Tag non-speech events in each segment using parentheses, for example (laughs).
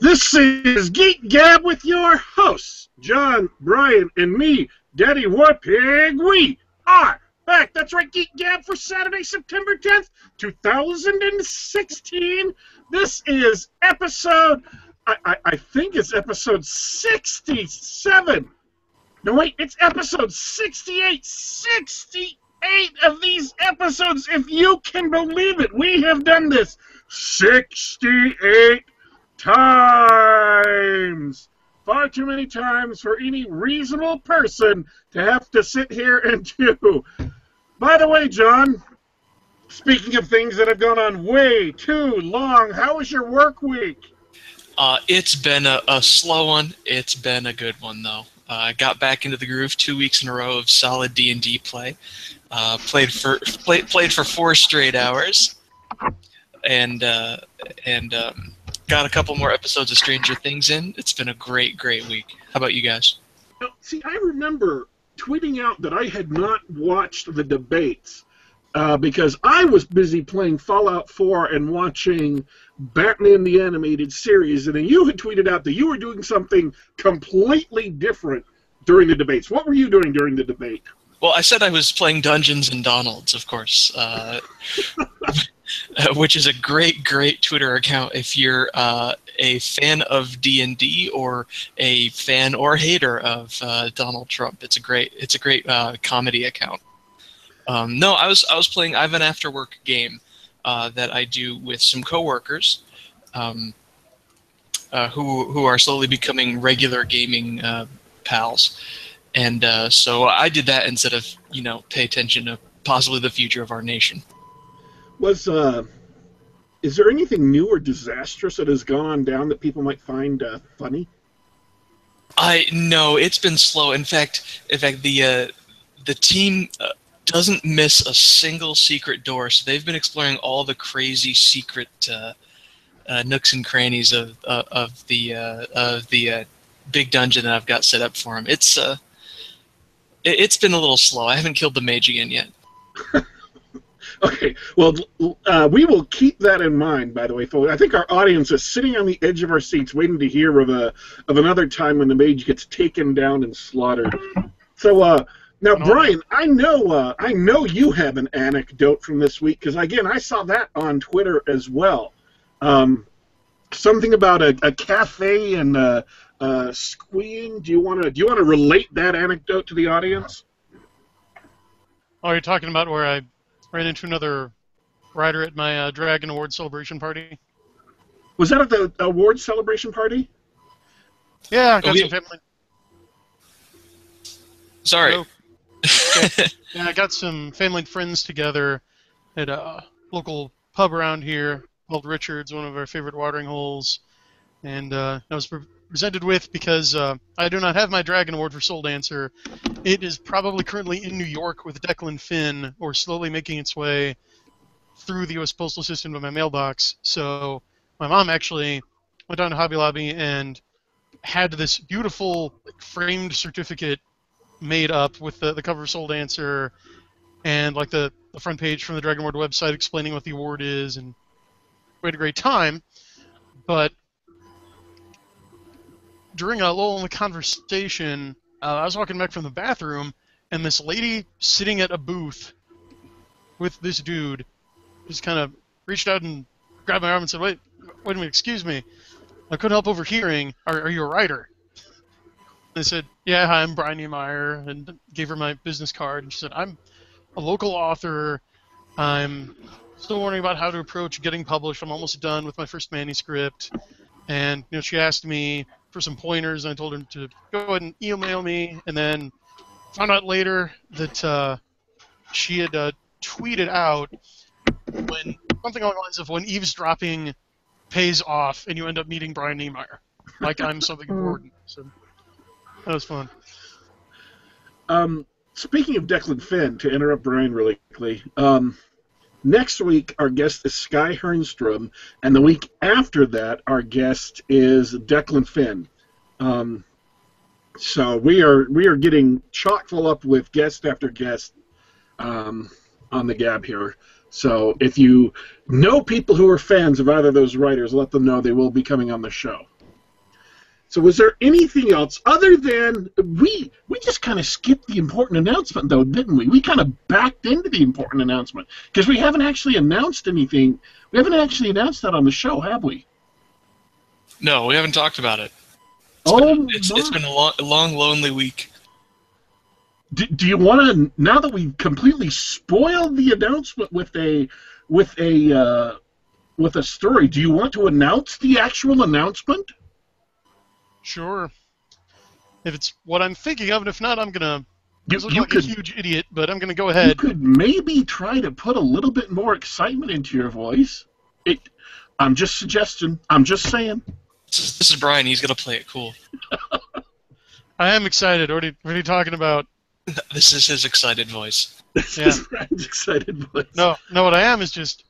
This is Geek Gab with your hosts, John, Brian, and me, Daddy Warpig. We are back. That's right, Geek Gab for Saturday, September 10th, 2016. This is episode, I, I, I think it's episode 67. No, wait, it's episode 68. 68 of these episodes, if you can believe it. We have done this 68 times. Far too many times for any reasonable person to have to sit here and (laughs) do. By the way, John, speaking of things that have gone on way too long, how was your work week? Uh, it's been a, a, slow one. It's been a good one though. Uh, I got back into the groove two weeks in a row of solid D and D play. Uh, played for play, played for four straight hours, and uh, and um, got a couple more episodes of Stranger Things in. It's been a great, great week. How about you guys? Now, see, I remember tweeting out that I had not watched the debates uh, because I was busy playing Fallout 4 and watching Batman the Animated Series, and then you had tweeted out that you were doing something completely different during the debates. What were you doing during the debate? Well, I said I was playing Dungeons and Donalds, of course. Uh, (laughs) (laughs) Which is a great, great Twitter account if you're uh, a fan of D and D or a fan or hater of uh, Donald Trump. It's a great, it's a great uh, comedy account. Um, no, I was I was playing. I have an after work game uh, that I do with some coworkers. Um, uh, who who are slowly becoming regular gaming pals, and so I did that instead of you know pay attention to possibly the future of our nation. Was uh, is there anything new or disastrous that has gone on down that people might find uh, funny? I no, it's been slow. In fact, in fact, the uh, the team uh, doesn't miss a single secret door. So they've been exploring all the crazy secret uh, uh, nooks and crannies of uh, of the uh, of the uh, big dungeon that I've got set up for them. It's uh, it, it's been a little slow. I haven't killed the mage again yet. (laughs) Okay, well, uh, we will keep that in mind. By the way, folks, I think our audience is sitting on the edge of our seats, waiting to hear of a of another time when the mage gets taken down and slaughtered. So, uh, now, Brian, I know uh, I know you have an anecdote from this week because again, I saw that on Twitter as well. Um, something about a, a cafe and uh, uh, squeeing. Do you want to do you want to relate that anecdote to the audience? Oh, you're talking about where I ran into another rider at my uh, Dragon Award celebration party. Was that at the award celebration party? Yeah, I got oh, some family. Sorry. okay. (laughs) yeah, I got some family and friends together at a local pub around here called Richards, one of our favorite watering holes, and uh, I was presented with because uh, I do not have my Dragon Award for Soul Dancer. It is probably currently in New York with Declan Finn, or slowly making its way through the U.S. postal system to my mailbox. So my mom actually went down to Hobby Lobby and had this beautiful framed certificate made up with the, the cover of Soul Dancer and like the, the front page from the Dragon Award website explaining what the award is and we had a great time. But during a lull in the conversation, uh, I was walking back from the bathroom, and this lady sitting at a booth with this dude just kind of reached out and grabbed my arm and said, "Wait, wait a minute, excuse me. I couldn't help overhearing. Are, are you a writer?" I said, "Yeah, hi, I'm Brian Niemeyer," and gave her my business card. And she said, "I'm a local author. I'm still wondering about how to approach getting published. I'm almost done with my first manuscript." And you know, she asked me for some pointers, and I told her to go ahead and email me, and then found out later that uh, she had uh, tweeted out when something along the lines of when eavesdropping pays off, and you end up meeting Brian Niemeyer, like I'm something (laughs) important. So that was fun. Um, speaking of Declan Finn, to interrupt Brian really quickly, um, Next week, our guest is Sky Hernstrom, and the week after that, our guest is Declan Finn. Um, so we are we are getting chock full up with guest after guest um, on the Gab here. So if you know people who are fans of either of those writers, let them know they will be coming on the show. So was there anything else other than we we just kind of skipped the important announcement though, didn't we? We kind of backed into the important announcement because we haven't actually announced anything. We haven't actually announced that on the show, have we? No, we haven't talked about it. It's oh, been, it's, it's been a long, long, lonely week. do, do you want to now that we've completely spoiled the announcement with a with a uh, with a story? Do you want to announce the actual announcement? Sure. If it's what I'm thinking of, and if not, I'm gonna You, look you like could a huge idiot. But I'm gonna go ahead. you could maybe try to put a little bit more excitement into your voice. It. I'm just suggesting. I'm just saying. This is, this is Brian. He's gonna play it cool. (laughs) I am excited. What are you, what are you talking about? (laughs) This is his excited voice. This Yeah. is Brian's excited voice. No, no. What I am is just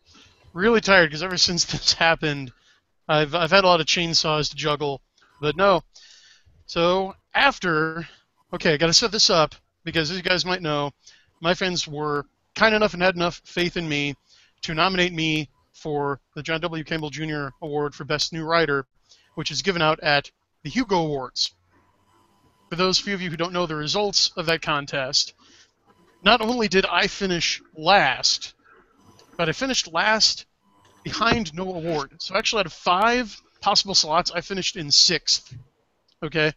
really tired because ever since this (laughs) happened, I've I've had a lot of chainsaws to juggle. But no. So after, okay, I got to set this up because as you guys might know, my friends were kind enough and had enough faith in me to nominate me for the John W. Campbell Jr. Award for Best New Writer, which is given out at the Hugo Awards. For those few of you who don't know the results of that contest, not only did I finish last, but I finished last behind no award. So actually, out of five possible slots, I finished in sixth. Okay?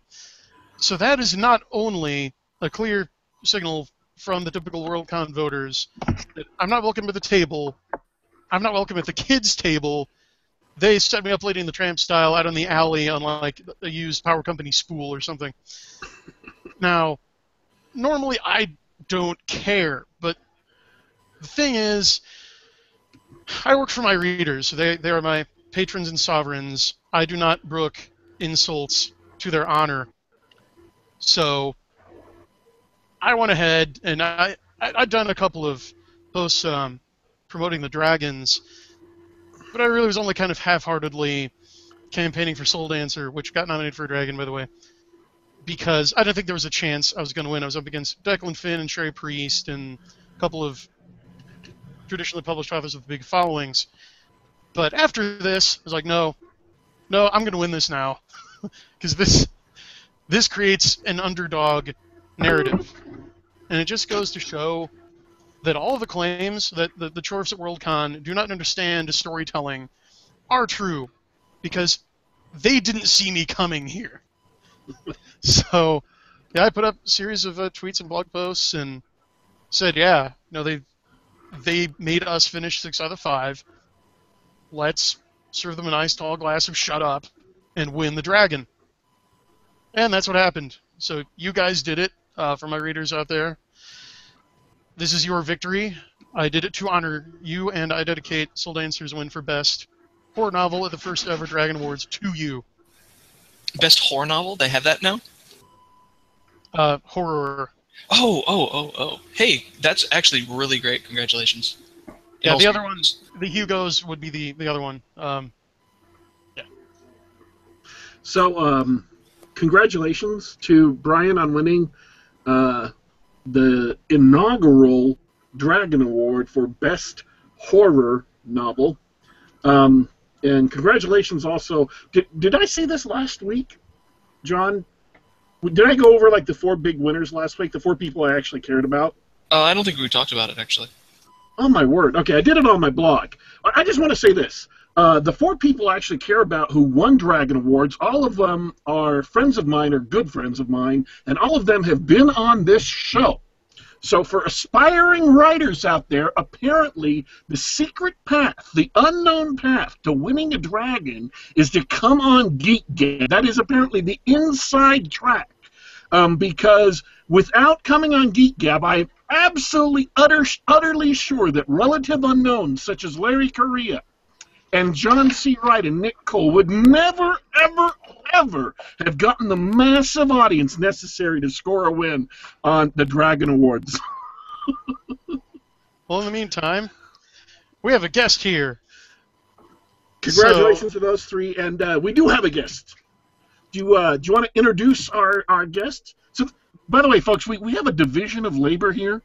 So that is not only a clear signal from the typical WorldCon voters that I'm not welcome at the table, I'm not welcome at the kids' table. They set me up Lady in the Tramp style out in the alley on like a used power company spool or something. Now, normally I don't care, but the thing is, I work for my readers. They they are my patrons and sovereigns. I do not brook insults to their honor. So I went ahead and I, I I'd done a couple of posts um, promoting the dragons, but I really was only kind of half-heartedly campaigning for Soul Dancer, which got nominated for a dragon, by the way, because I didn't think there was a chance I was going to win. I was up against Declan Finn and Cherie Priest and a couple of traditionally published authors with big followings. But after this, I was like, no, no, I'm going to win this now, (laughs) because this this creates an underdog narrative, and it just goes to show that all of the claims that the, the Chorfs at Worldcon do not understand storytelling are true, because they didn't see me coming here. (laughs) so, yeah, I put up a series of uh, tweets and blog posts and said, yeah, you know, they they made us finish six out of five. Let's serve them a nice tall glass of shut up and win the dragon. And that's what happened. So you guys did it uh, for my readers out there. This is your victory. I did it to honor you, and I dedicate Soul Dancer's win for best horror novel at the first ever Dragon Awards to you. Best horror novel? They have that now? Uh, horror. Oh, oh, oh, oh. Hey, that's actually really great. Congratulations. Yeah, Also- the other ones, the Hugos would be the, the other one. Um, So, um, congratulations to Brian on winning uh, the inaugural Dragon Award for Best Horror Novel. Um, and congratulations also. Did, did I say this last week, John? Did I go over like the four big winners last week? The four people I actually cared about? Uh, I don't think we talked about it actually. Oh my word! Okay, I did it on my blog. I just want to say this: uh, the four people I actually care about who won Dragon Awards, all of them are friends of mine or good friends of mine, and all of them have been on this show. So for aspiring writers out there, apparently the secret path, the unknown path to winning a dragon is to come on Geek Gab. That is apparently the inside track. Um, because without coming on Geek Gab, I absolutely utter, utterly sure that relative unknowns such as Larry Correia and John C. Wright and Nick Cole would never, ever, ever have gotten the massive audience necessary to score a win on the Dragon Awards. (laughs) well, in the meantime, we have a guest here. Congratulations to those three, and uh, we do have a guest. Do you uh, do you want to introduce our, our guest? By the way, folks, we, we have a division of labor here.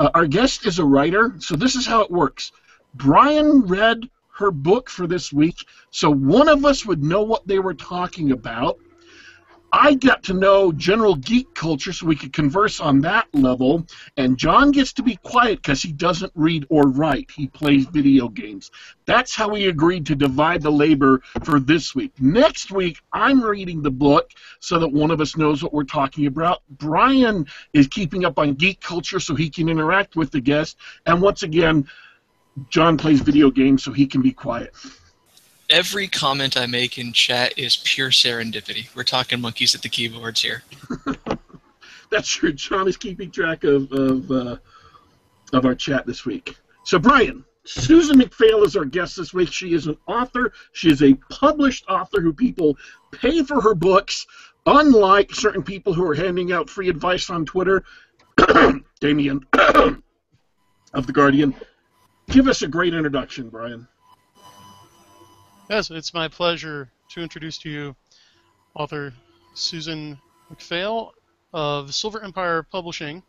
Uh, our guest is a writer, so this is how it works. Brian read her book for this week, so one of us would know what they were talking about. I got to know general geek culture so we could converse on that level. And John gets to be quiet because he doesn't read or write. He plays video games. That's how we agreed to divide the labor for this week. Next week, I'm reading the book so that one of us knows what we're talking about. Brian is keeping up on geek culture so he can interact with the guest. And once again, John plays video games so he can be quiet every comment I make in chat is pure serendipity. We're talking monkeys at the keyboards here. (laughs) That's true. John is keeping track of of, uh, of our chat this week. So, Brian, Susan McPhail is our guest this week. She is an author. She is a published author who people pay for her books, unlike certain people who are handing out free advice on Twitter. (coughs) Damien (coughs) of The Guardian. Give us a great introduction, Brian. Yes, it's my pleasure to introduce to you author Susan McPhail of Silver Empire Publishing,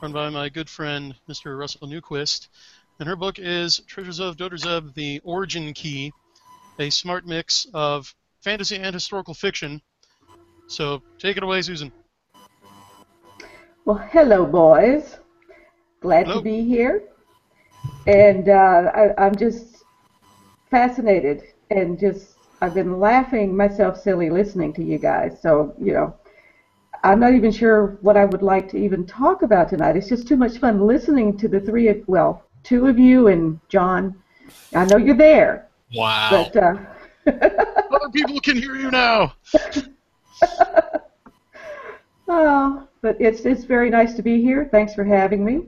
run by my good friend Mr. Russell Newquist. And her book is Treasures of Dodorzeb, The Origin Key, a smart mix of fantasy and historical fiction. So take it away, Susan. Well, hello, boys. Glad hello. to be here. And uh, I, I'm just fascinated and just I've been laughing myself silly listening to you guys. So you know, I'm not even sure what I would like to even talk about tonight. It's just too much fun listening to the three of well, two of you and John. I know you're there. Wow. But uh, (laughs) other people can hear you now. (laughs) oh, but it's it's very nice to be here. Thanks for having me.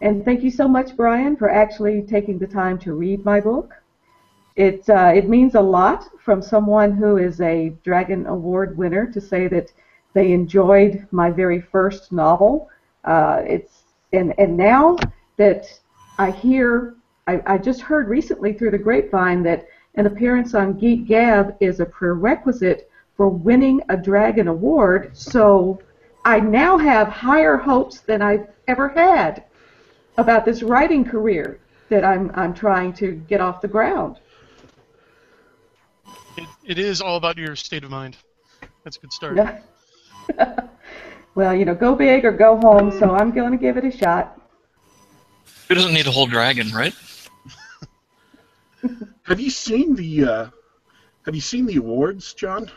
And thank you so much, Brian, for actually taking the time to read my book. It, uh, it means a lot from someone who is a Dragon Award winner to say that they enjoyed my very first novel. Uh, it's and and now that I hear, I, I just heard recently through the grapevine that an appearance on Geek Gab is a prerequisite for winning a Dragon Award. So I now have higher hopes than I've ever had about this writing career that I'm I'm trying to get off the ground it, it is all about your state of mind. That's a good start. (laughs) well, you know, go big or go home, so I'm going to give it a shot. Who doesn't need a whole dragon, right? (laughs) have you seen the uh, Have you seen the awards, John?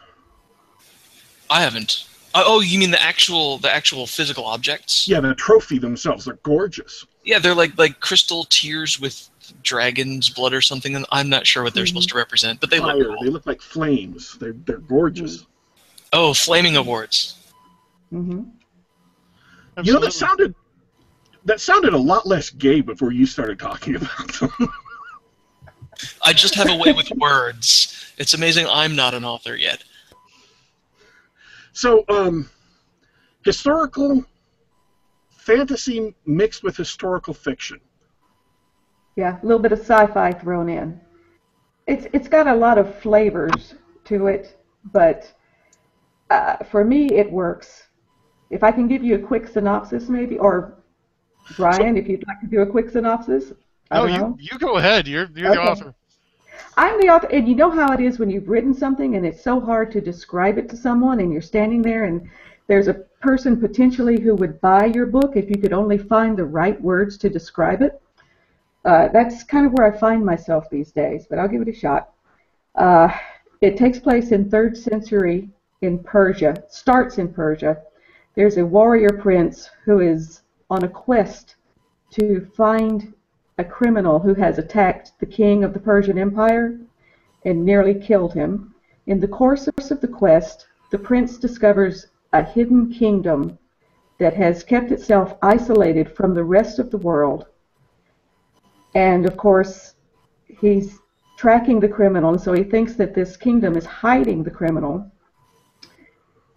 I haven't. Uh, oh, you mean the actual the actual physical objects? Yeah, the trophy themselves. They're gorgeous. Yeah, they're like like crystal tears with dragon's blood or something. And I'm not sure what they're mm-hmm. supposed to represent, but they Fire. look cool. They look like flames. They're they're gorgeous. Oh, flaming awards. Mm-hmm. You know that sounded that sounded a lot less gay before you started talking (laughs) about them. I just have a way with words. It's amazing I'm not an author yet. So, um, historical fantasy mixed with historical fiction. Yeah, a little bit of sci-fi thrown in. It's it's got a lot of flavors to it, but uh, for me it works. If I can give you a quick synopsis, maybe, or Brian, if you'd like to do a quick synopsis. No, you you go ahead. You're you're okay. the author. I'm the author, and you know how it is when you've written something and it's so hard to describe it to someone, and you're standing there and there's a person potentially who would buy your book if you could only find the right words to describe it. Uh, that's kind of where I find myself these days, but I'll give it a shot. Uh, it takes place in third century in Persia, starts in Persia. There's a warrior prince who is on a quest to find a criminal who has attacked the king of the Persian Empire and nearly killed him. In the course of the quest, the prince discovers a hidden kingdom that has kept itself isolated from the rest of the world and of course, he's tracking the criminal, and so he thinks that this kingdom is hiding the criminal.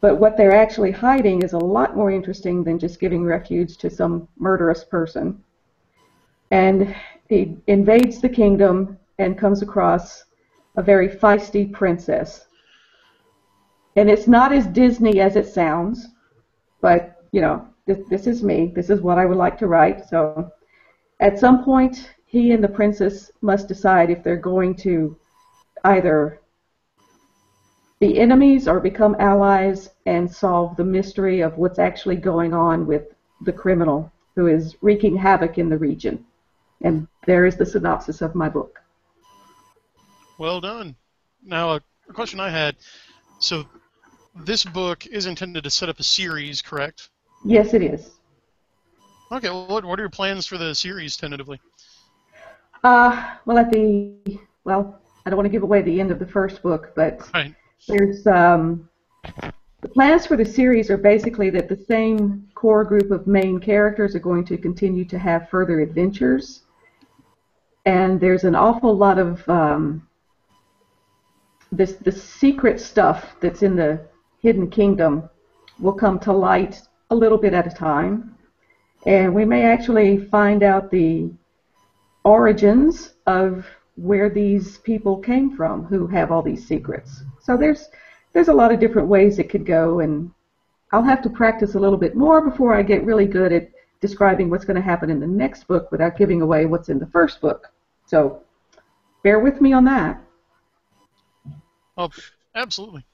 But what they're actually hiding is a lot more interesting than just giving refuge to some murderous person. And he invades the kingdom and comes across a very feisty princess. And it's not as Disney as it sounds, but you know, this, this is me. This is what I would like to write. So at some point, he and the princess must decide if they're going to either be enemies or become allies and solve the mystery of what's actually going on with the criminal who is wreaking havoc in the region. And there is the synopsis of my book. Well done. Now, a, question I had. So, this book is intended to set up a series, correct? Yes, it is. Okay. Well, what, what are your plans for the series tentatively? Uh, well, at the well, I don't want to give away the end of the first book, but Right. there's um, the plans for the series are basically that the same core group of main characters are going to continue to have further adventures, and there's an awful lot of um, this the secret stuff that's in the hidden kingdom will come to light a little bit at a time, and we may actually find out the origins of where these people came from who have all these secrets. So there's there's a lot of different ways it could go and I'll have to practice a little bit more before I get really good at describing what's going to happen in the next book without giving away what's in the first book. So bear with me on that. Oh, absolutely.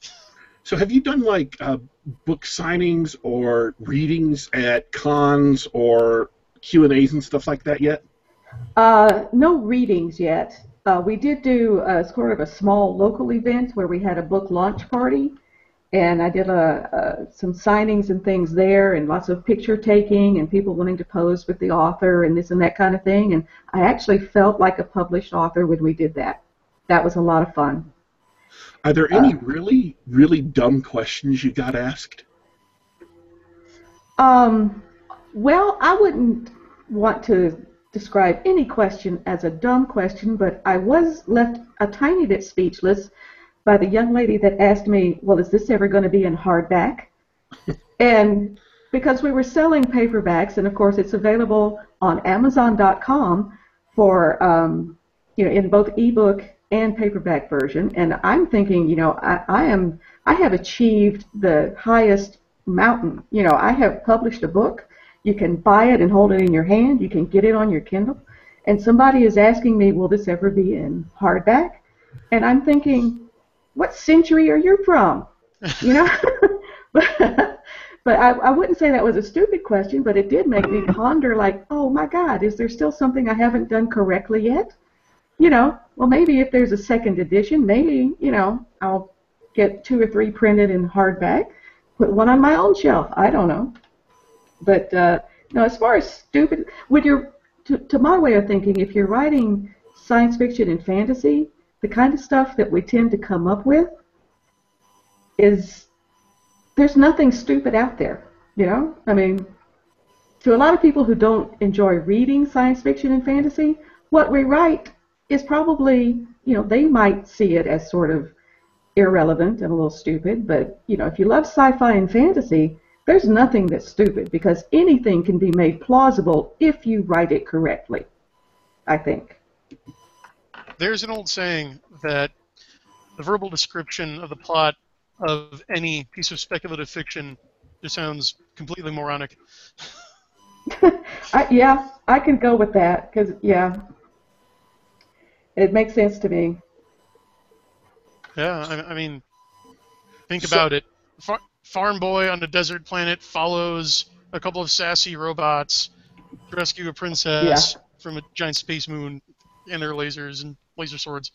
So have you done like uh, book signings or readings at cons or Q and A's and stuff like that yet? Uh, no readings yet. Uh, we did do a, sort of a small local event where we had a book launch party, and I did a, a, some signings and things there, and lots of picture taking, and people wanting to pose with the author, and this and that kind of thing. And I actually felt like a published author when we did that. That was a lot of fun. Are there any really, really dumb questions you got asked? Um, well, I wouldn't want to describe any question as a dumb question, but I was left a tiny bit speechless by the young lady that asked me, "Well, is this ever going to be in hardback?" (laughs) and because we were selling paperbacks, and of course it's available on Amazon.com for um, you know in both ebook and paperback version, and I'm thinking, you know, I, I am I have achieved the highest mountain. You know, I have published a book. You can buy it and hold it in your hand. You can get it on your Kindle. And somebody is asking me, will this ever be in hardback? And I'm thinking, what century are you from? You know? (laughs) but I, I wouldn't say that was a stupid question, but it did make me ponder, like, oh my God, is there still something I haven't done correctly yet? You know, well, maybe if there's a second edition, maybe, you know, I'll get two or three printed in hardback, put one on my own shelf. I don't know. But uh, no, as far as stupid, when you're to, to my way of thinking, if you're writing science fiction and fantasy, the kind of stuff that we tend to come up with is there's nothing stupid out there. You know, I mean, to a lot of people who don't enjoy reading science fiction and fantasy, what we write is probably, you know, they might see it as sort of irrelevant and a little stupid, but you know, if you love sci-fi and fantasy, there's nothing that's stupid because anything can be made plausible if you write it correctly. I think. There's an old saying that the verbal description of the plot of any piece of speculative fiction just sounds completely moronic. (laughs) I, yeah, I can go with that because yeah, it makes sense to me. Yeah, I, I mean, think So- about it. Far, farm boy on a desert planet follows a couple of sassy robots to rescue a princess from a giant space moon and their lasers and laser swords.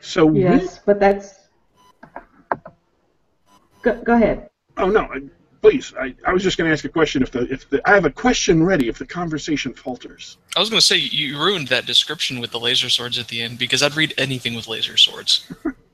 So we- Yes, but that's. Go, go ahead. oh no, I- please. I, I was just going to ask a question. If the if the I have a question ready, if the conversation falters. I was going to say you ruined that description with the laser swords at the end because I'd read anything with laser swords. (laughs)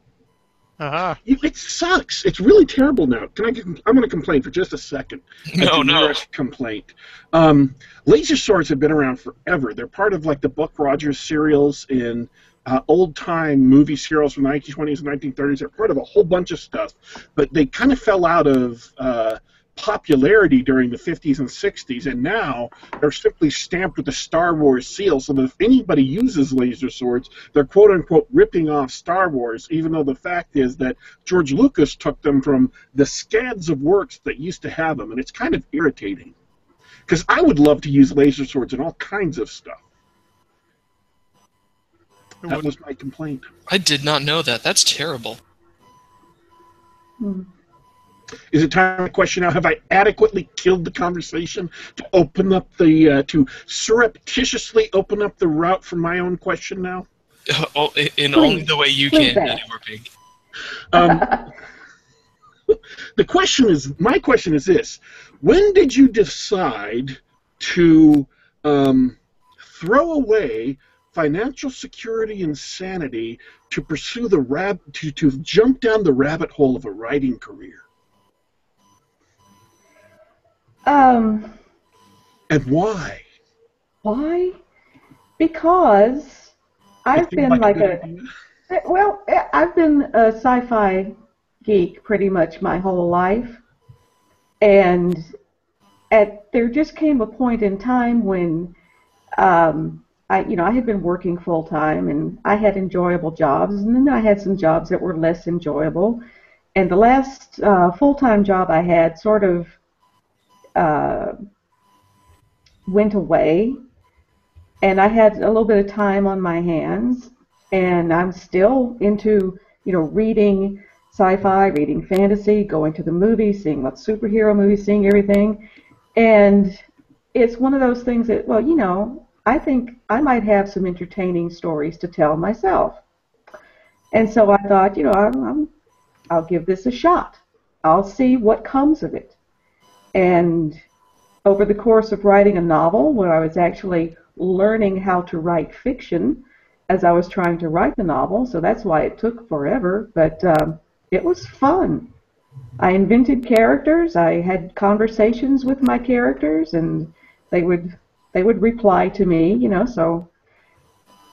Aha. You- It sucks. It's really terrible now. Can I? get- I'm going to complain for just a second. A No, no. Complaint. Um, laser swords have been around forever. They're part of like the Buck Rogers serials in uh, old time movie serials from the 1920s and 1930s. They're part of a whole bunch of stuff, but they kind of fell out of uh, popularity during the 50s and 60s, and now they're simply stamped with the Star Wars seal. So that if anybody uses laser swords, they're quote unquote ripping off Star Wars, even though the fact is that George Lucas took them from the scads of works that used to have them, and it's kind of irritating. Because I would love to use laser swords in all kinds of stuff. That was my complaint. I did not know that. That's terrible. Hmm. Is it time to question now? Have I adequately killed the conversation to open up the uh, to surreptitiously open up the route for my own question now? (laughs) Oh, in- in Please, only the way you can, ask. Daddy Warpig. Um, (laughs) the question is, my question is this: When did you decide to um, throw away financial security and sanity to pursue the rab to to jump down the rabbit hole of a writing career, um, and why? why? Because I've been like like a Well, I've been a sci-fi geek pretty much my whole life, and at there just came a point in time when um, I, you know, I had been working full time and I had enjoyable jobs, and then I had some jobs that were less enjoyable, and the last uh, full time job I had sort of uh, went away, and I had a little bit of time on my hands, and I'm still into you know reading sci-fi, reading fantasy, going to the movies, seeing what superhero movies, seeing everything, and it's one of those things that well you know I think I might have some entertaining stories to tell myself, and so I thought you know I'm, I'm I'll give this a shot. I'll see what comes of it, and over the course of writing a novel where I was actually learning how to write fiction as I was trying to write the novel, so that's why it took forever, but um, it was fun. I invented characters, I had conversations with my characters, and they would they would reply to me, you know, so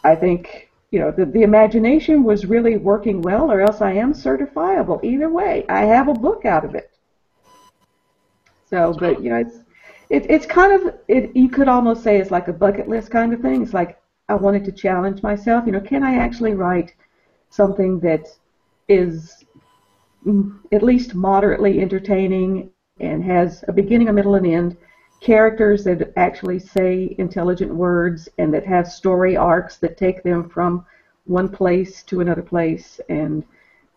I think you know the, the imagination was really working well or else I am certifiable. Either way, I have a book out of it. So, but you know, it's it, it's kind of it. You could almost say it's like a bucket list kind of thing. It's like I wanted to challenge myself. You know, can I actually write something that is mm, at least moderately entertaining and has a beginning, a middle, and end, characters that actually say intelligent words and that have story arcs that take them from one place to another place and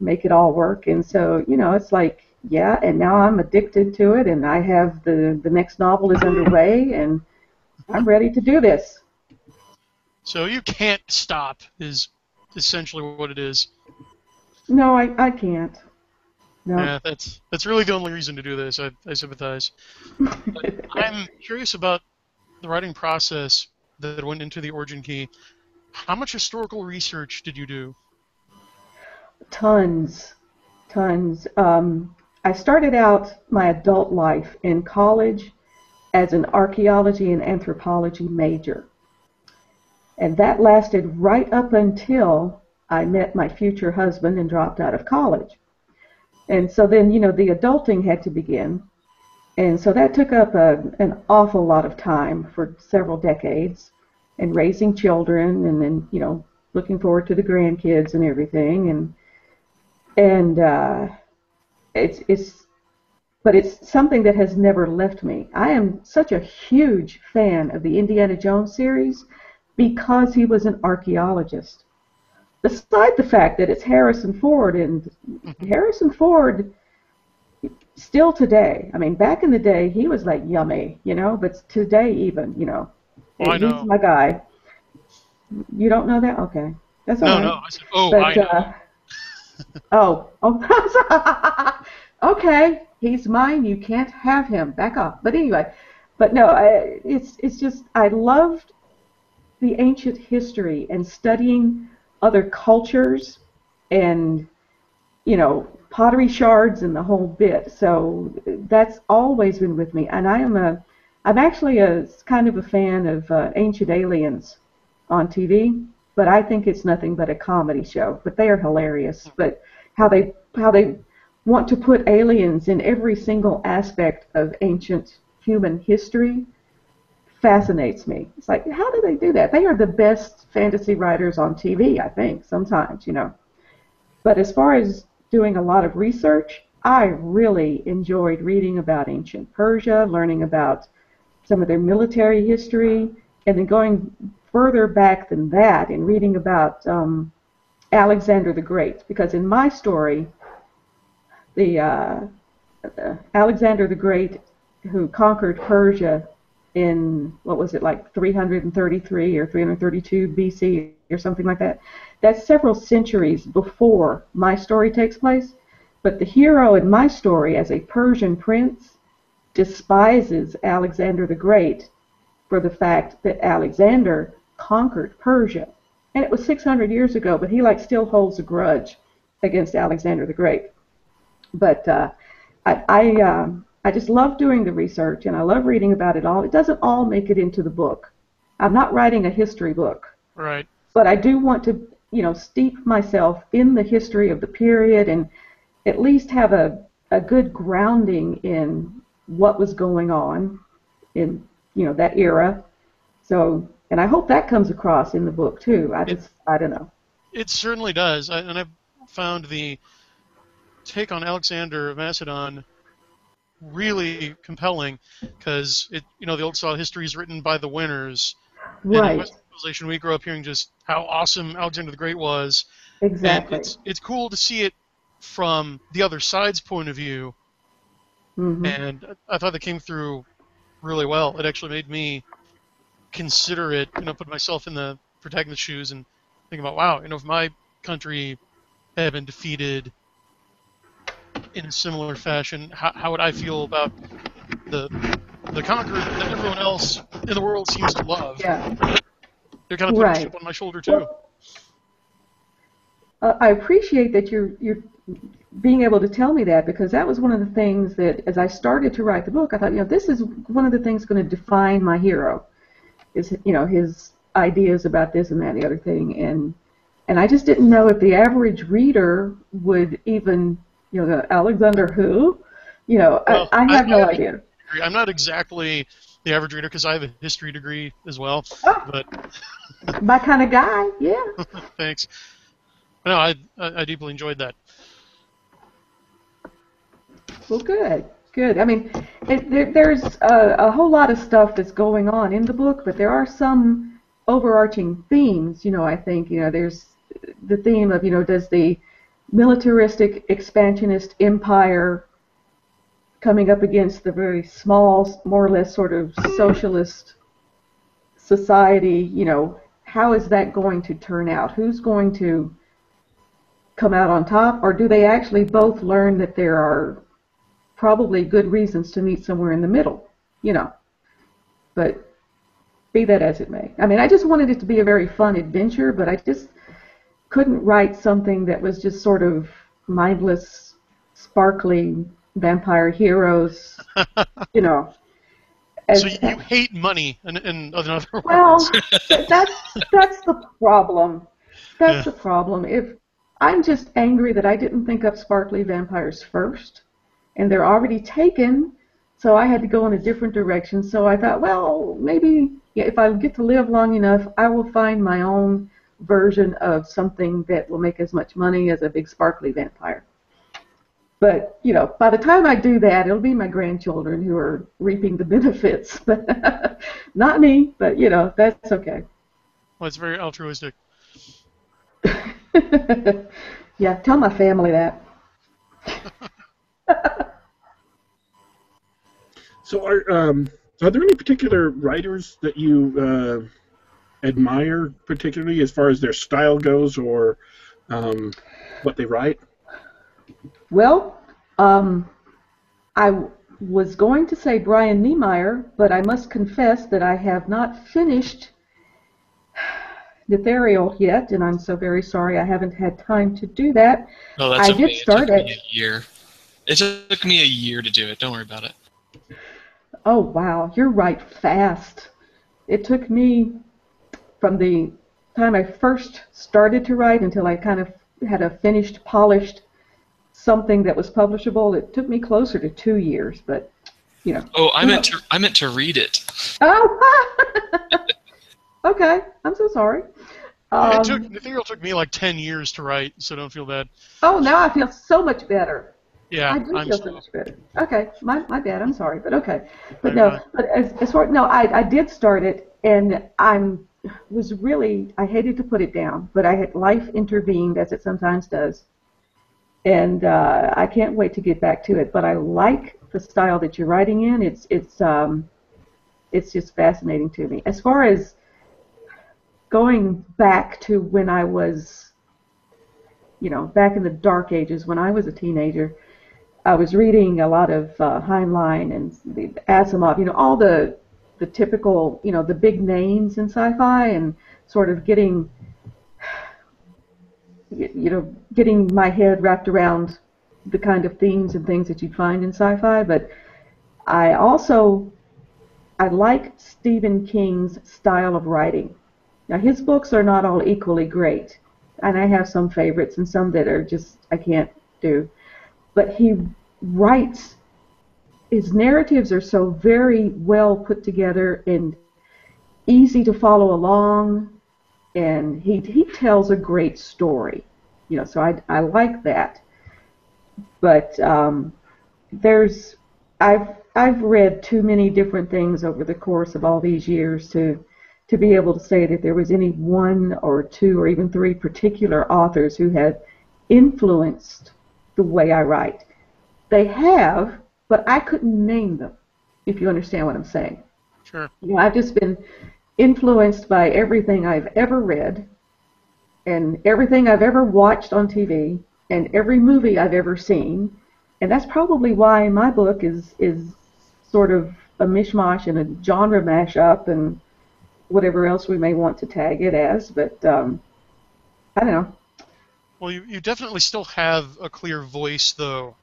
make it all work. And so, you know, it's like, yeah, and now I'm addicted to it, and I have the the next novel is underway, and I'm ready to do this. So you can't stop is essentially what it is. No, I, I can't. No. Yeah, that's that's really the only reason to do this. I, I sympathize. (laughs) I'm curious about the writing process that went into the Origin Key. How much historical research did you do? Tons, tons. Um, I started out my adult life in college as an archaeology and anthropology major. And that lasted right up until I met my future husband and dropped out of college. And so then, you know, the adulting had to begin. And so that took up a, an awful lot of time for several decades and raising children and then, you know, looking forward to the grandkids and everything. And, and, uh, it's, it's, but it's something that has never left me. I am such a huge fan of the Indiana Jones series because he was an archaeologist. Beside the fact that it's Harrison Ford, and Harrison Ford, still today, I mean, back in the day, he was like yummy, you know, but today, even, you know, Oh, I he's my guy. You don't know that? Okay. That's all No, right. no. I said, oh, But, I know. uh, oh, oh, (laughs) okay, he's mine. You can't have him. Back off. But anyway, but no, I, it's it's just I loved the ancient history and studying other cultures and you know pottery shards and the whole bit. So that's always been with me, and I am a I'm actually a kind of a fan of uh, Ancient Aliens on TV but I think it's nothing but a comedy show. But they are hilarious. Mm-hmm. But how they how they want to put aliens in every single aspect of ancient human history fascinates me. It's like how do they do that? They are the best fantasy writers on TV, I think, sometimes, you know. But as far as doing a lot of research, I really enjoyed reading about ancient Persia, learning about some of their military history, and then going further back than that in reading about um, Alexander the Great. Because in my story, the uh, uh, Alexander the Great, who conquered Persia in what was it like 333 or 332 BC or something like that. That's several centuries before my story takes place. But the hero in my story, as a Persian prince, despises Alexander the Great for the fact that Alexander conquered Persia. And it was 600 years ago, but he like still holds a grudge against Alexander the Great. But uh, I, I, um, I just love doing the research and I love reading about it all. It doesn't all make it into the book. I'm not writing a history book. Right. But I do want to, you know, steep myself in the history of the period and at least have a, a good grounding in what was going on in, you know, that era. So, and I hope that comes across in the book too. I just, I don't know. It certainly does, I, and I've found the take on Alexander of Macedon really compelling because it, you know, the old style history is written by the winners. In Right. Western civilization, we grow up hearing just how awesome Alexander the Great was, Exactly. and it's it's cool to see it from the other side's point of view. Mm-hmm. and I thought that came through really well. It actually made me consider it, you know, put myself in the protagonist's shoes and think about, wow, you know, if my country had been defeated in a similar fashion, how, how would I feel about the the conqueror that everyone else in the world seems to love? Yeah. They're kind of putting Right. a chip on my shoulder too. Uh, I appreciate that you're you're being able to tell me that because that was one of the things that as I started to write the book, I thought, you know, this is one of the things going to define my hero, is you know his ideas about this and that and the other thing, and and I just didn't know if the average reader would even, you know, Alexander who, you know, Well, I, I I- have no I- idea. I'm not exactly the average reader because I have a history degree as well, Oh. but My kind of guy, yeah. (laughs) thanks. No, I, I I deeply enjoyed that. Well, good, good. I mean, it, there, there's a, a whole lot of stuff that's going on in the book, but there are some overarching themes. You know, I think you know there's the theme of you know does the militaristic expansionist empire coming up against the very small, more or less sort of socialist society. You know, how is that going to turn out? Who's going to come out on top, or do they actually both learn that there are probably good reasons to meet somewhere in the middle, you know. But be that as it may. I mean, I just wanted it to be a very fun adventure, but I just couldn't write something that was just sort of mindless, sparkly vampire heroes, (laughs) you know. As- So you, you hate money, in, in other words. well, (laughs) that's that's the problem. That's Yeah. the problem. If I'm just angry that I didn't think up sparkly vampires first, and they're already taken, so I had to go in a different direction. So I thought, well, maybe yeah, if I get to live long enough, I will find my own version of something that will make as much money as a big sparkly vampire. But you know, by the time I do that, it'll be my grandchildren who are reaping the (laughs) benefits, but (laughs) not me. But you know, that's okay. Well, it's very altruistic. (laughs) yeah, tell my family that. So, are um, are there any particular writers that you uh, admire, particularly as far as their style goes, or um, what they write? Well, um, I w- was going to say Brian Niemeyer, but I must confess that I have not finished Nethereal yet, and I'm so very sorry I haven't had time to do that. No, that's I okay. did start it. Took it. me a year. It took me a year to do it. Don't worry about it. Oh, wow, you're right fast. It took me from the time I first started to write until I kind of had a finished, polished something that was publishable. It took me closer to two years, but you know. Oh, I No. meant to. I meant to read it. Oh, (laughs) okay. I'm so sorry. Um, it took Ethereal took me like ten years to write, so don't feel bad. oh, now I feel so much better. Yeah, I do I'm feel slow. so much better. Okay, my, my bad. I'm sorry, but okay. But no, but as, as far no, I I did start it, and I'm was really I hated to put it down, but I had life intervened as it sometimes does, and uh, I can't wait to get back to it. But I like the style that you're writing in. It's it's um, it's just fascinating to me. As far as going back to when I was, you know, back in the dark ages when I was a teenager, I was reading a lot of uh, Heinlein and the Asimov, you know, all the the typical, you know, the big names in sci-fi, and sort of getting, you know, getting my head wrapped around the kind of themes and things that you'd find in sci-fi. But I also I like Stephen King's style of writing. Now his books are not all equally great, and I have some favorites and some that are just I can't do. But he writes his narratives are so very well put together and easy to follow along and he he tells a great story you know so i i like that. But um, there's i've i've read too many different things over the course of all these years to to be able to say that there was any one or two or even three particular authors who had influenced the way i write they have but I couldn't name them, if you understand what I'm saying. Sure. You know, I've just been influenced by everything I've ever read, and everything I've ever watched on TV, and every movie I've ever seen, and that's probably why my book is is sort of a mishmash and a genre mashup and whatever else we may want to tag it as. But um, I don't know. Well, you, you definitely still have a clear voice, though.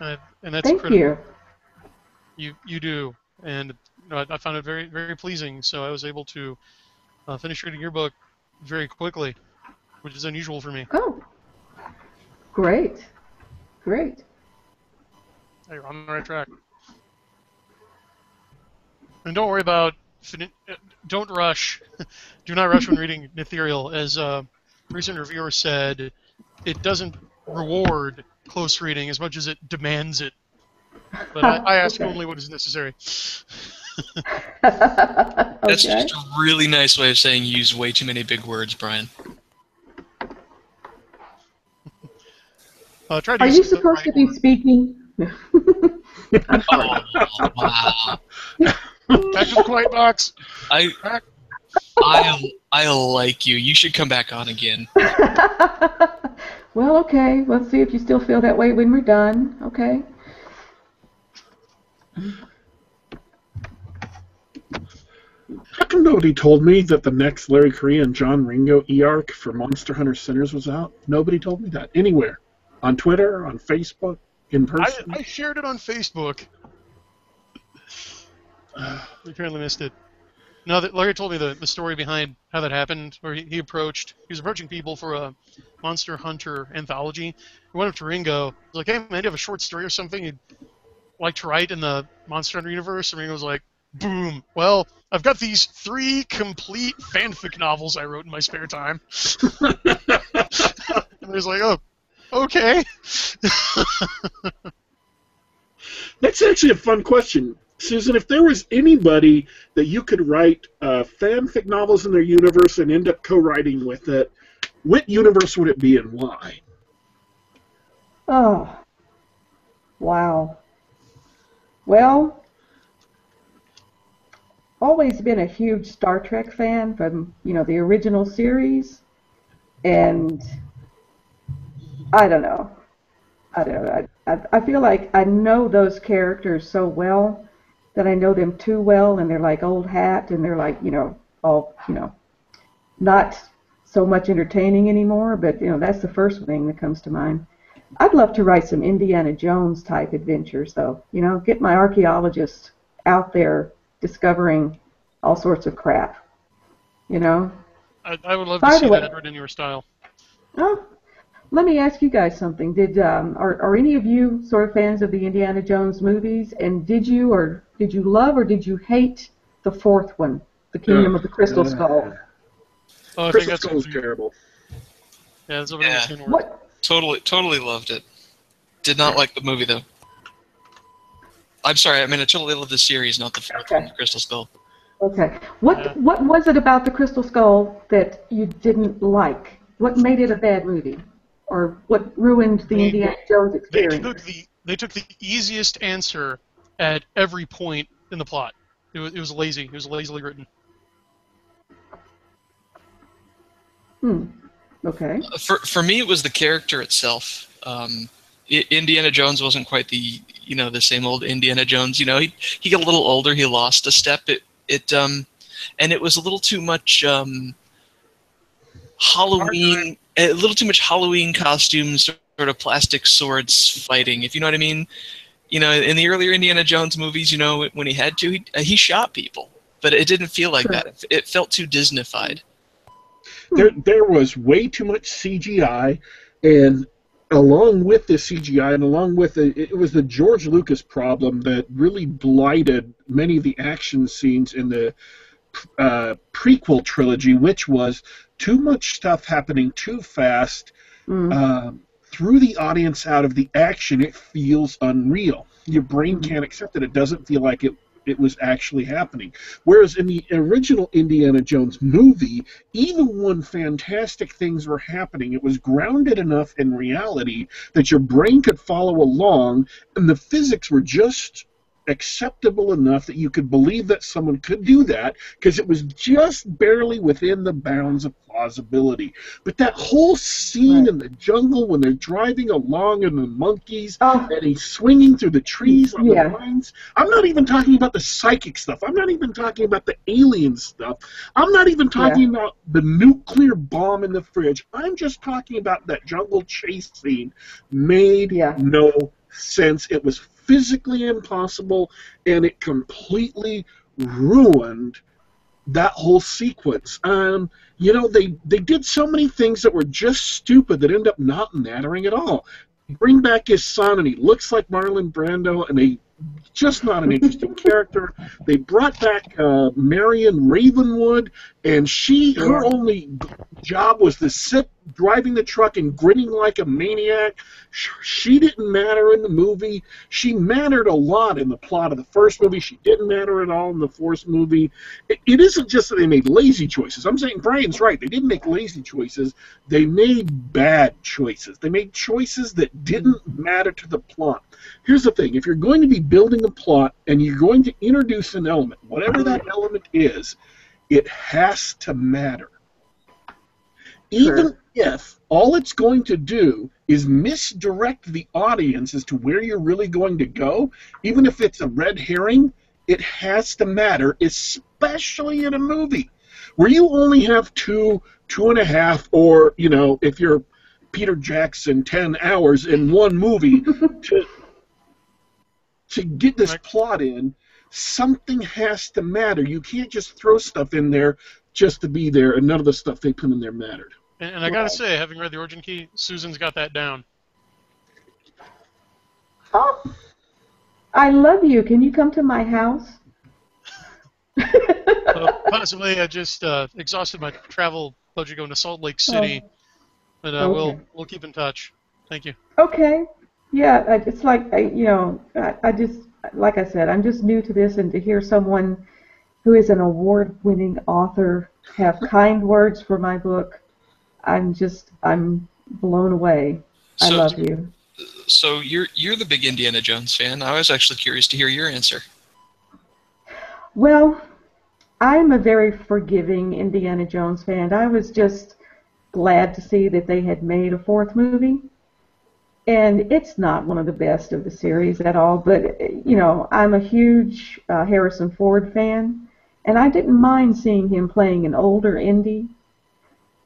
Uh, and that's Thank critical. you. You you do, and you know, I, I found it very very pleasing. So I was able to uh, finish reading your book very quickly, which is unusual for me. Oh, great, great. Hey, You're on the right track. And don't worry about uh, don't rush. (laughs) do not rush when reading (laughs) Nethereal, as a recent reviewer said. It doesn't reward close reading as much as it demands it. But I, I ask Okay. only what is necessary. (laughs) That's okay. just a really nice way of saying you use way too many big words, Brian. Uh, try to Are you supposed right to be word. speaking? (laughs) Oh, wow. Back to the quiet box. I, I, I like you. You should come back on again. (laughs) well, okay. Let's see if you still feel that way when we're done. Okay. How come nobody told me that the next Larry Correia and John Ringo e-arc for Monster Hunter Sinners was out? Nobody told me that anywhere. On Twitter, on Facebook, in person. I shared it on Facebook. (sighs) We apparently missed it. No, Larry told me the, the story behind how that happened, where he, he approached, he was approaching people for a Monster Hunter anthology. He went up to Ringo, was like, hey man, do you have a short story or something you'd like to write in the Monster Hunter universe? And Ringo was like, boom, well, I've got these three complete fanfic novels I wrote in my spare time. (laughs) and he was like, oh, okay. (laughs) That's actually a fun question. Susan, if there was anybody that you could write uh, fanfic novels in their universe and end up co-writing with it, what universe would it be and why? Oh. Wow. Well, always been a huge Star Trek fan from, you know, the original series. And I don't know. I don't know. I, I, I feel like I know those characters so well that I know them too well, and they're like old hat, and they're like, you know, all, you know, not so much entertaining anymore, but, you know, that's the first thing that comes to mind. I'd love to write some Indiana Jones type adventures, though. You know, get my archaeologist out there discovering all sorts of crap. You know? I, I would love By to see way- that written in your style. Oh, let me ask you guys something. Did um, are, are any of you sort of fans of the Indiana Jones movies? And did you or did you love or did you hate the fourth one, The Kingdom of the Crystal Uh, Skull? Oh, I think Crystal that's Skull's terrible. yeah, that's over Yeah. the What? Totally, totally loved it. Did not like the movie though. I'm sorry. I mean, I totally love the series, not the fourth Okay. one, Crystal Skull. Okay. What Yeah. what was it about the Crystal Skull that you didn't like? What made it a bad movie? Or what ruined the They- Indiana Jones experience. They experience? took the they took the easiest answer at every point in the plot. It was, it was lazy. It was lazily written. Hmm. Okay. For for me, it was the character itself. Um, I- Indiana Jones wasn't quite the you know the same old Indiana Jones. You know, he he got a little older. He lost a step. It it um, and it was a little too much um, Halloween. A little too much Halloween costumes, sort of plastic swords fighting. If you know what I mean. You know, in the earlier Indiana Jones movies, you know, when he had to, he, he shot people, but it didn't feel like Sure. that. It, felt too Disneyfied. there there was way too much CGI, and along with the CGI and along with it, it was the George Lucas problem that really blighted many of the action scenes in the uh, prequel trilogy, which was too much stuff happening too fast. Mm. Um, threw the audience out of the action. It feels unreal. Your brain Mhm. can't accept it. It doesn't feel like it it was actually happening. Whereas in the original Indiana Jones movie, even when fantastic things were happening, it was grounded enough in reality that your brain could follow along, and the physics were just acceptable enough that you could believe that someone could do that because it was just barely within the bounds of plausibility. But that whole scene Right. in the jungle when they're driving along and the monkeys Oh, and he's swinging through the trees on Yeah. the vines. I'm not even talking about the psychic stuff. I'm not even talking about the alien stuff. I'm not even talking about the nuclear bomb in the fridge. I'm just talking about that jungle chase scene made Yeah. no sense. It was physically impossible and it completely ruined that whole sequence. Um, you know, they they did so many things that were just stupid that end up not mattering at all. Bring back his son, and he looks like Marlon Brando, and they just not an interesting (laughs) character. They brought back uh, Marion Ravenwood, and she her only job was to sit driving the truck and grinning like a maniac. She didn't matter in the movie. She mattered a lot in the plot of the first movie. She didn't matter at all in the fourth movie. It, it isn't just that they made lazy choices. I'm saying Brian's right. They didn't make lazy choices. They made bad choices. They made choices that didn't matter to the plot. Here's the thing: if you're going to be building a plot and you're going to introduce an element, whatever that element is, it has to matter. Even Sure. if all it's going to do is misdirect the audience as to where you're really going to go, even if it's a red herring, it has to matter, especially in a movie where you only have two, two and a half, or, you know, if you're Peter Jackson, 10 hours in one movie (laughs) to, to get this plot in. Something has to matter. You can't just throw stuff in there just to be there, and none of the stuff they put in there mattered. And, and I gotta Right. say, having read the Origin Key, Susan's got that down. oh, I love you. Can you come to my house? (laughs) Uh, possibly, I just uh, exhausted my travel budget going to Salt Lake City, but uh, we'll we'll keep in touch. Thank you. Okay. Yeah, it's like I, you know, I, I just like I said, I'm just new to this, and to hear someone who is an award-winning author have kind words for my book, I'm just I'm blown away. I love you. So you're you're the big Indiana Jones fan. I was actually curious to hear your answer. Well, I'm a very forgiving Indiana Jones fan. I was just glad to see that they had made a fourth movie. And it's not one of the best of the series at all, but you know, I'm a huge uh, Harrison Ford fan, and I didn't mind seeing him playing an older Indy.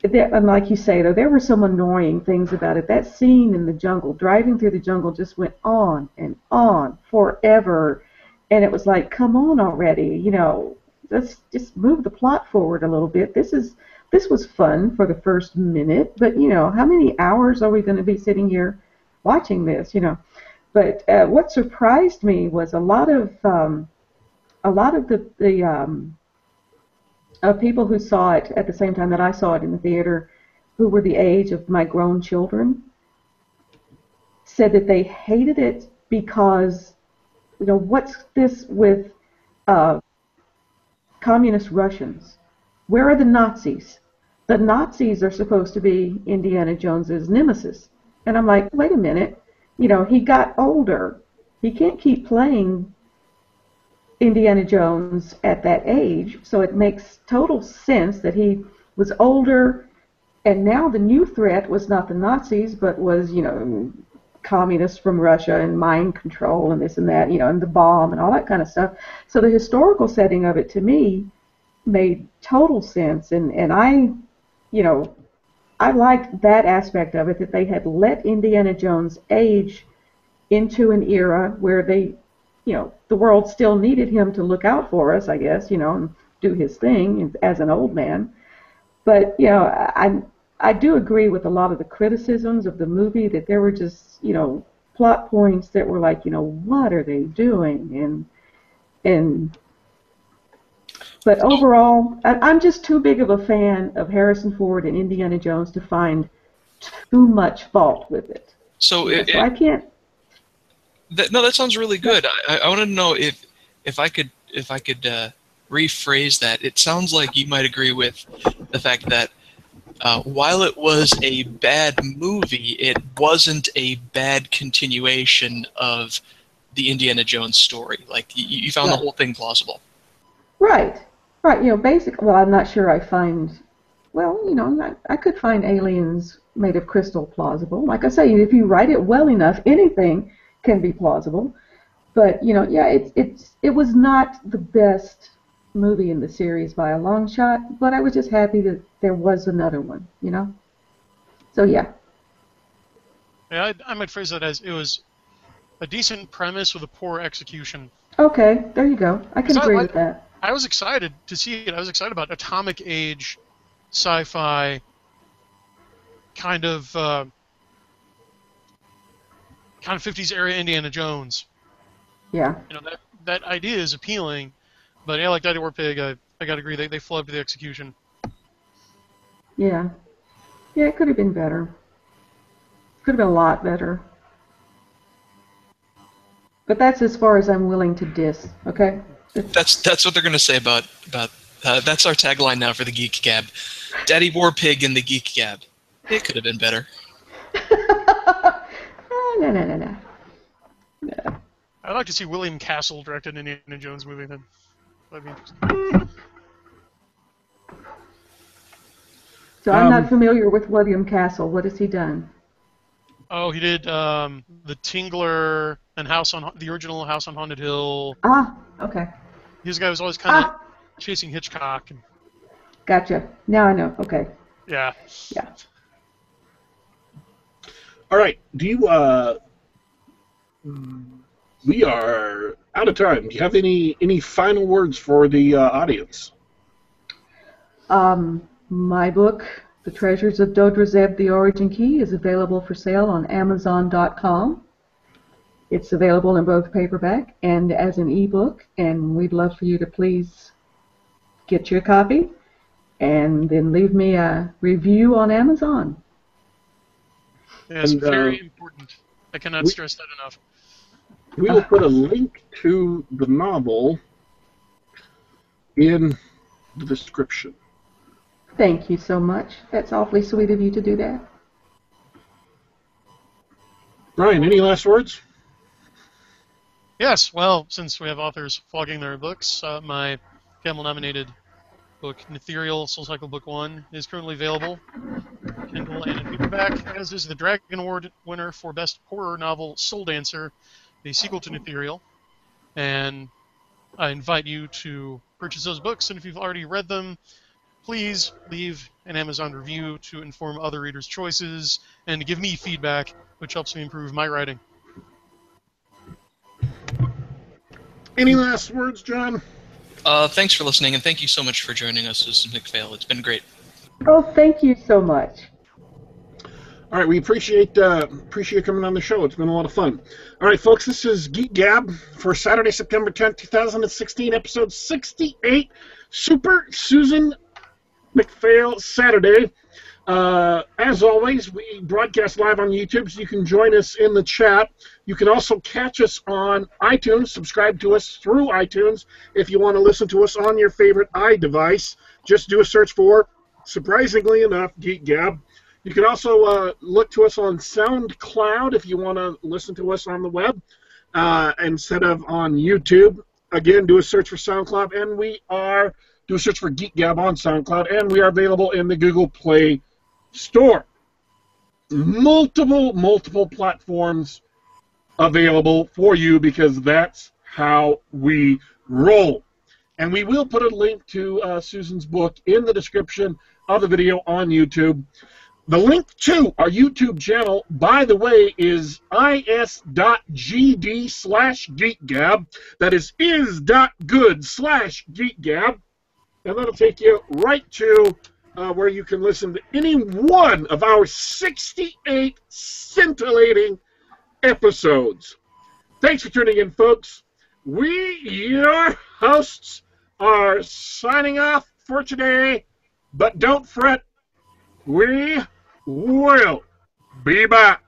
There, and like you say, though, there were some annoying things about it. That scene in the jungle, driving through the jungle, just went on and on forever and it was like, come on already, you know, let's just move the plot forward a little bit. This is this was fun for the first minute, but you know, how many hours are we going to be sitting here watching this, you know? But uh, what surprised me was a lot of um, a lot of the the um, uh, people who saw it at the same time that I saw it in the theater, who were the age of my grown children, said that they hated it because you know, what's this with uh, communist Russians? Where are the Nazis? the Nazis are supposed to be Indiana Jones's nemesis. And I'm like, wait a minute, you know, he got older. He can't keep playing Indiana Jones at that age, so it makes total sense that he was older, and now the new threat was not the Nazis, but was, you know, communists from Russia and mind control and this and that, you know, and the bomb and all that kind of stuff. So the historical setting of it to me made total sense, and and I, you know, I liked that aspect of it that they had let Indiana Jones age into an era where they, you know, the world still needed him to look out for us, I guess, you know, and do his thing as an old man. But you know, I I do agree with a lot of the criticisms of the movie that there were just, you know, plot points that were like, you know, what are they doing? And and but overall, I'm just too big of a fan of Harrison Ford and Indiana Jones to find too much fault with it. So, it, so I can't. That, no, that sounds really good. I, I want to know if if I could if I could uh, rephrase that. It sounds like you might agree with the fact that uh, while it was a bad movie, it wasn't a bad continuation of the Indiana Jones story. Like you, you found right. the whole thing plausible. Right, right. You know, basically. Well, I'm not sure I find. Well, you know, I, I could find aliens made of crystal plausible. Like I say, if you write it well enough, anything can be plausible. But you know, yeah, it's it's it was not the best movie in the series by a long shot, but I was just happy that there was another one, you know? So, yeah. Yeah, I, I might phrase that as it was a decent premise with a poor execution. Okay, there you go. I can agree I, with that. I was excited to see it. I was excited about atomic age, sci-fi, kind of, uh, kind of 50s era Indiana Jones. Yeah. You know that that idea is appealing, but yeah, like Daddy Warpig, I I gotta agree they they flubbed the execution. Yeah. Yeah, it could have been better. Could have been a lot better. But that's as far as I'm willing to diss. Okay. That's that's what they're gonna say about about. Uh, that's our tagline now for the Geek Gab. Daddy Warpig in the Geek Gab. It could have been better. (laughs) oh, no, no, no, no. No. I'd like to see William Castle direct an Indiana Jones movie then. That'd be interesting. So I'm Um, not familiar with William Castle. What has he done? Oh, he did um, the Tingler and House on the original House on Haunted Hill. Ah, okay. This guy was always kind of Ah, chasing Hitchcock. And, gotcha. Now I know. Okay. yeah. Yeah. All right. Do you? Uh, we are out of time. Do you have any any final words for the uh, audience? Um, my book, The Treasures of Dodrazeb, The Origin Key, is available for sale on Amazon.com. It's available in both paperback and as an ebook, and we'd love for you to please get your copy and then leave me a review on Amazon. Yeah, it's And, uh, very important. I cannot we- stress that enough. We will put a link to the novel in the description. Thank you so much. That's awfully sweet of you to do that. Brian, any last words? Yes, well, since we have authors flogging their books, uh, my Campbell-nominated book, Nethereal Soul Cycle Book 1, is currently available. Kindle and in paperback, as is the Dragon Award winner for Best Horror Novel, Souldancer, the sequel to Nethereal. And I invite you to purchase those books, and if you've already read them, please leave an Amazon review to inform other readers' choices and give me feedback, which helps me improve my writing. Any last words, John? Uh, thanks for listening, and thank you so much for joining us, Mrs. McPhail. It's been great. Oh, thank you so much. All right, we appreciate uh, appreciate coming on the show. It's been a lot of fun. All right, folks, this is Geek Gab for Saturday, September 10th, 2016, episode 68, Super Susan McPhail Saturday. Uh, as always, we broadcast live on YouTube, so you can join us in the chat. You can also catch us on iTunes. Subscribe to us through iTunes if you want to listen to us on your favorite iDevice. Just do a search for surprisingly enough, Geek Gab. You can also uh, look to us on SoundCloud if you want to listen to us on the web uh, instead of on YouTube. Again, do a search for SoundCloud, and we are do a search for Geek Gab on SoundCloud, and we are available in the Google Play Store. Multiple, multiple platforms available for you because that's how we roll. And we will put a link to uh, Susan's book in the description of the video on YouTube. The link to our YouTube channel, by the way, is is.gd slash geekgab. That is is.good slash geekgab. And that'll take you right to uh, where you can listen to any one of our 68 scintillating episodes. Thanks for tuning in, folks. We, your hosts, are signing off for today, but don't fret. We will be back.